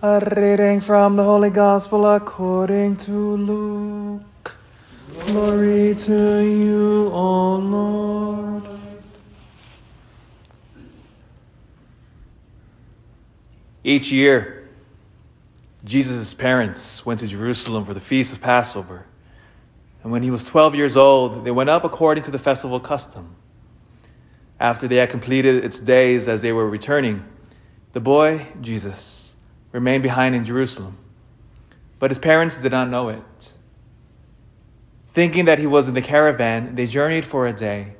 A reading from the Holy Gospel according to Luke. Glory to you, O Lord. Each year, Jesus' parents went to Jerusalem for the feast of Passover. And when he was 12 years old, they went up according to the festival custom. After they had completed its days as they were returning, the boy, Jesus, remained behind in Jerusalem. But his parents did not know it. Thinking that he was in the caravan, they journeyed for a day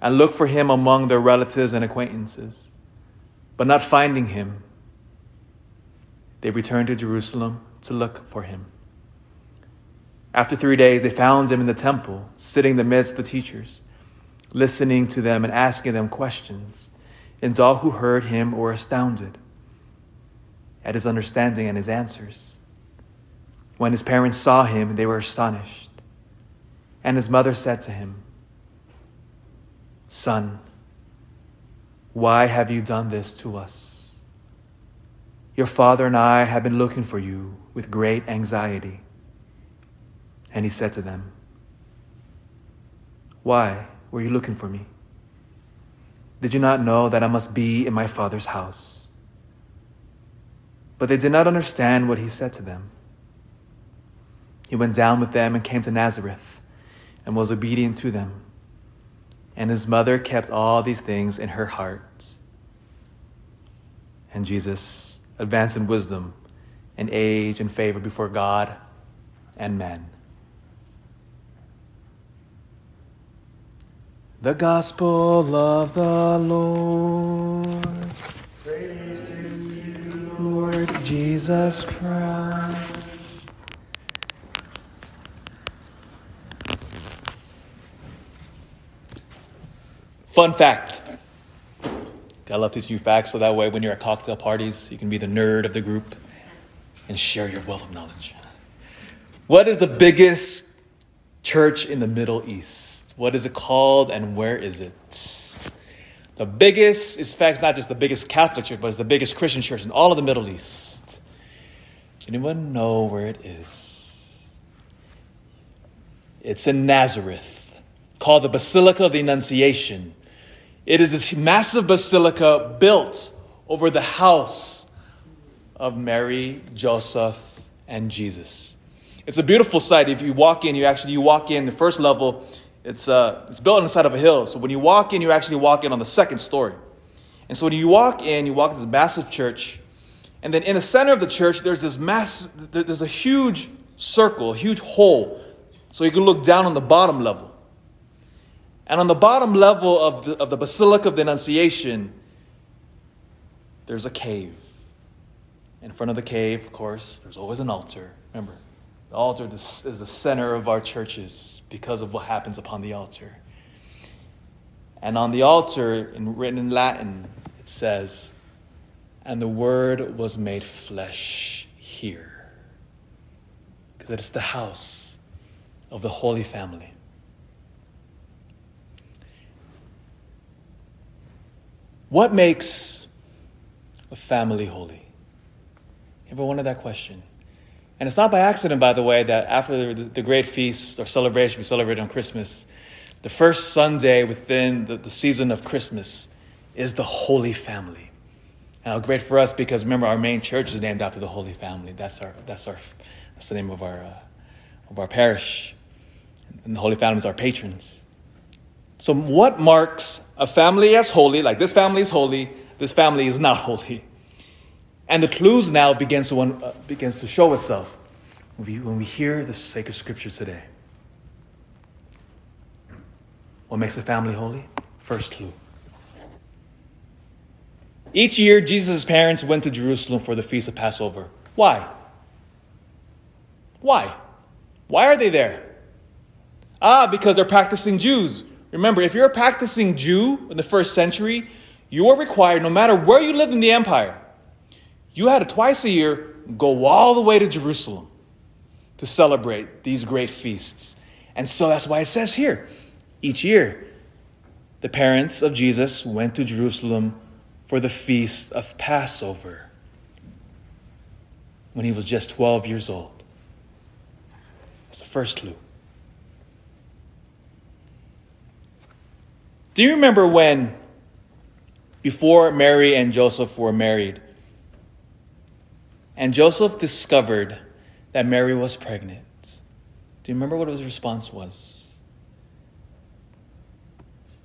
and looked for him among their relatives and acquaintances. But not finding him, they returned to Jerusalem to look for him. After three days, they found him in the temple, sitting in the midst of the teachers, listening to them and asking them questions. And all who heard him were astounded at his understanding and his answers. When his parents saw him, they were astonished. And his mother said to him, Son, why have you done this to us? Your father and I have been looking for you with great anxiety. And he said to them, Why were you looking for me? Did you not know that I must be in my father's house? But they did not understand what he said to them. He went down with them and came to Nazareth and was obedient to them. And his mother kept all these things in her heart. And Jesus advanced in wisdom and age and favor before God and men. The Gospel of the Lord. Lord Jesus Christ. Fun fact. I love teaching you facts so that way when you're at cocktail parties, you can be the nerd of the group and share your wealth of knowledge. What is the biggest church in the Middle East? What is it called and where is it? The biggest, in fact, it's not just the biggest Catholic church, but it's the biggest Christian church in all of the Middle East. Anyone know where it is? It's in Nazareth, called the Basilica of the Annunciation. It is this massive basilica built over the house of Mary, Joseph, and Jesus. It's a beautiful site. If you walk in, you actually you walk in the first level. It's uh, it's built on the side of a hill. So when you walk in, you actually walk in on the second story. And so when you walk in, you walk in this massive church, and then in the center of the church, there's this mass. There's a huge circle, a huge hole, so you can look down on the bottom level. And on the bottom level of the, of the Basilica of the Annunciation, there's a cave. In front of the cave, of course, there's always an altar. Remember, the altar is the center of our churches because of what happens upon the altar. And on the altar, in, written in Latin, it says, And the Word was made flesh here. Because it's the house of the Holy Family. What makes a family holy? You ever wondered that question? And it's not by accident, by the way, that after the, the great feast or celebration we celebrate on Christmas, the first Sunday within the, the season of Christmas is the Holy Family. Now, great for us because remember, our main church is named after the Holy Family. That's our, that's our, that's the name of our, uh, of our parish. And the Holy Family is our patrons. So, what marks a family as holy? Like this family is holy, this family is not holy. And the clues now begins to, uh, begins to show itself when we, when we hear the sacred scripture today. What makes a family holy? First clue. Each year, Jesus' parents went to Jerusalem for the feast of Passover. Why? Why? Why are they there? Ah, because they're practicing Jews. Remember, if you're a practicing Jew in the first century, you are required, no matter where you lived in the empire, you had to twice a year go all the way to Jerusalem to celebrate these great feasts. And so that's why it says here each year, the parents of Jesus went to Jerusalem for the feast of Passover. when he was just 12 years old. That's the first clue. Do you remember when, before Mary and Joseph were married, and Joseph discovered that Mary was pregnant? Do you remember what his response was?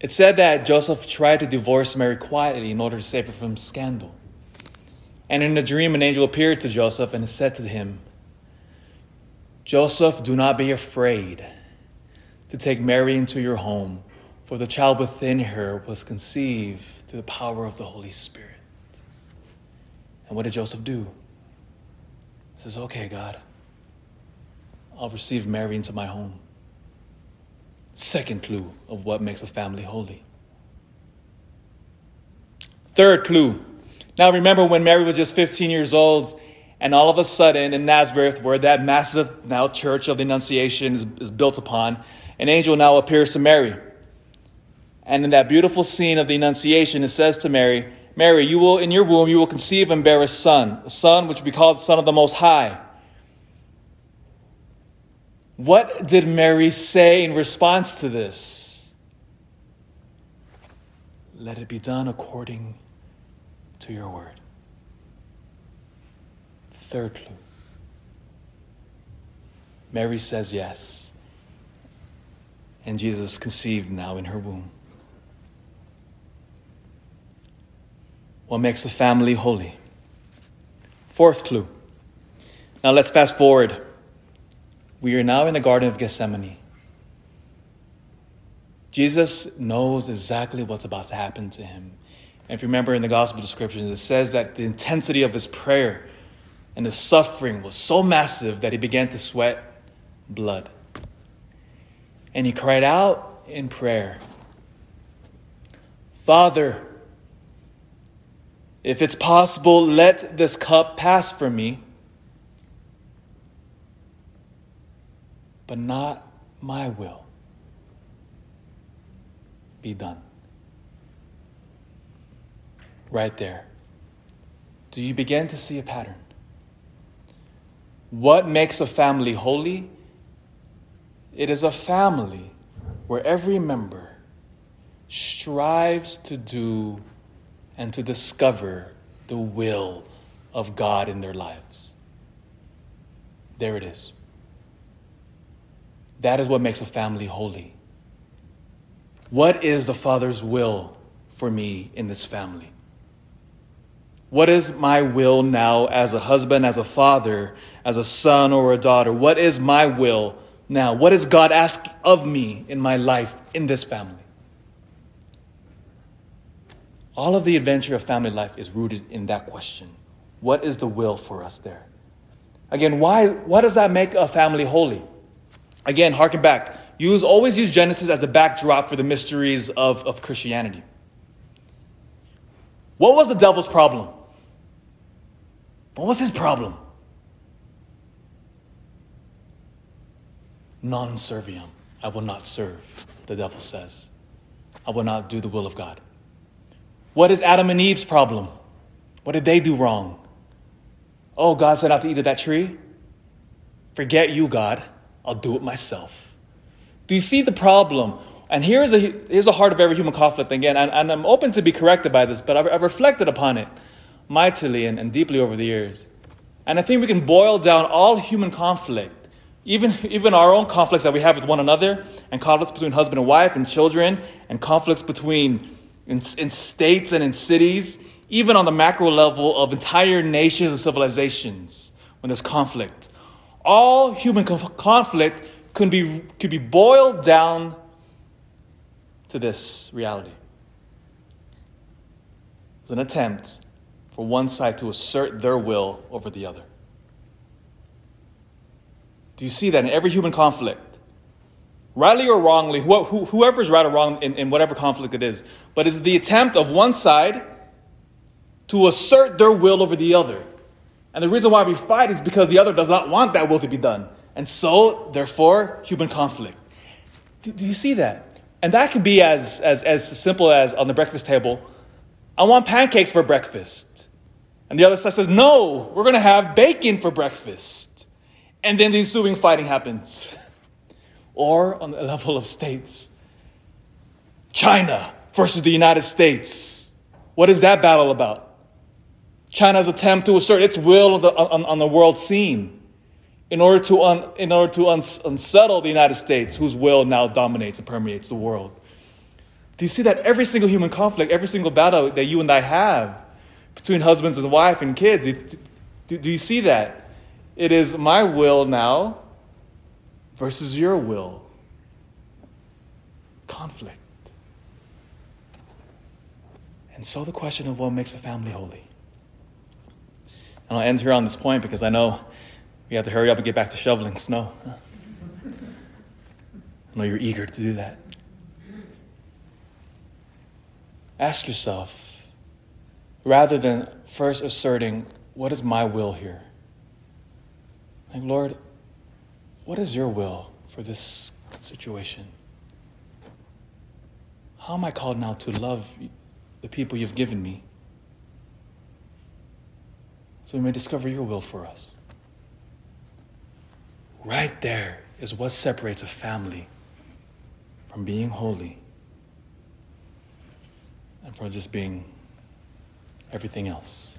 It said that Joseph tried to divorce Mary quietly in order to save her from scandal. And in a dream, an angel appeared to Joseph and said to him, Joseph, do not be afraid to take Mary into your home for the child within her was conceived through the power of the Holy Spirit. And what did Joseph do? Says, Okay, God, I'll receive Mary into my home. Second clue of what makes a family holy. Third clue. Now remember when Mary was just 15 years old, and all of a sudden in Nazareth, where that massive now church of the Annunciation is, is built upon, an angel now appears to Mary. And in that beautiful scene of the Annunciation, it says to Mary, Mary, you will in your womb you will conceive and bear a son, a son which will be called the Son of the Most High. What did Mary say in response to this? Let it be done according to your word. Third clue. Mary says yes. And Jesus conceived now in her womb. What makes a family holy. Fourth clue. Now let's fast forward. We are now in the Garden of Gethsemane. Jesus knows exactly what's about to happen to him. And if you remember in the gospel descriptions, it says that the intensity of his prayer and his suffering was so massive that he began to sweat blood. And he cried out in prayer Father, if it's possible, let this cup pass from me. But not my will be done. Right there. Do you begin to see a pattern? What makes a family holy? It is a family where every member strives to do and to discover the will of God in their lives. There it is. That is what makes a family holy. What is the Father's will for me in this family? What is my will now as a husband, as a father, as a son or a daughter? What is my will now? What does God ask of me in my life in this family? All of the adventure of family life is rooted in that question. What is the will for us there? Again, why, why does that make a family holy? Again, harken back. Use, always use Genesis as the backdrop for the mysteries of, of Christianity. What was the devil's problem? What was his problem? Non serviam. I will not serve, the devil says. I will not do the will of God. What is Adam and Eve's problem? What did they do wrong? Oh, God said not to eat of that tree? Forget you, God. I'll do it myself. Do you see the problem? And here's a, here's the heart of every human conflict again, and, and I'm open to be corrected by this, but I've, I've reflected upon it mightily and, and deeply over the years. And I think we can boil down all human conflict, even, even our own conflicts that we have with one another, and conflicts between husband and wife and children, and conflicts between in, in states and in cities, even on the macro level of entire nations and civilizations when there's conflict. All human conflict could be, could be boiled down to this reality. It's an attempt for one side to assert their will over the other. Do you see that in every human conflict? Rightly or wrongly, whoever is right or wrong in, in whatever conflict it is, but it's the attempt of one side to assert their will over the other. And the reason why we fight is because the other does not want that will to be done. And so, therefore, human conflict. Do, do you see that? And that can be as, as, as simple as on the breakfast table I want pancakes for breakfast. And the other side says, no, we're going to have bacon for breakfast. And then the ensuing fighting happens. or on the level of states, China versus the United States. What is that battle about? China's attempt to assert its will on the, on, on the world scene in order to, un, in order to uns, unsettle the United States, whose will now dominates and permeates the world. Do you see that every single human conflict, every single battle that you and I have between husbands and wife and kids, do, do you see that? It is my will now versus your will. Conflict. And so the question of what makes a family holy. And I'll end here on this point because I know we have to hurry up and get back to shoveling snow. I know you're eager to do that. Ask yourself, rather than first asserting, What is my will here? Like, Lord, what is your will for this situation? How am I called now to love the people you've given me so we may discover your will for us? Right there is what separates a family from being holy and from just being everything else.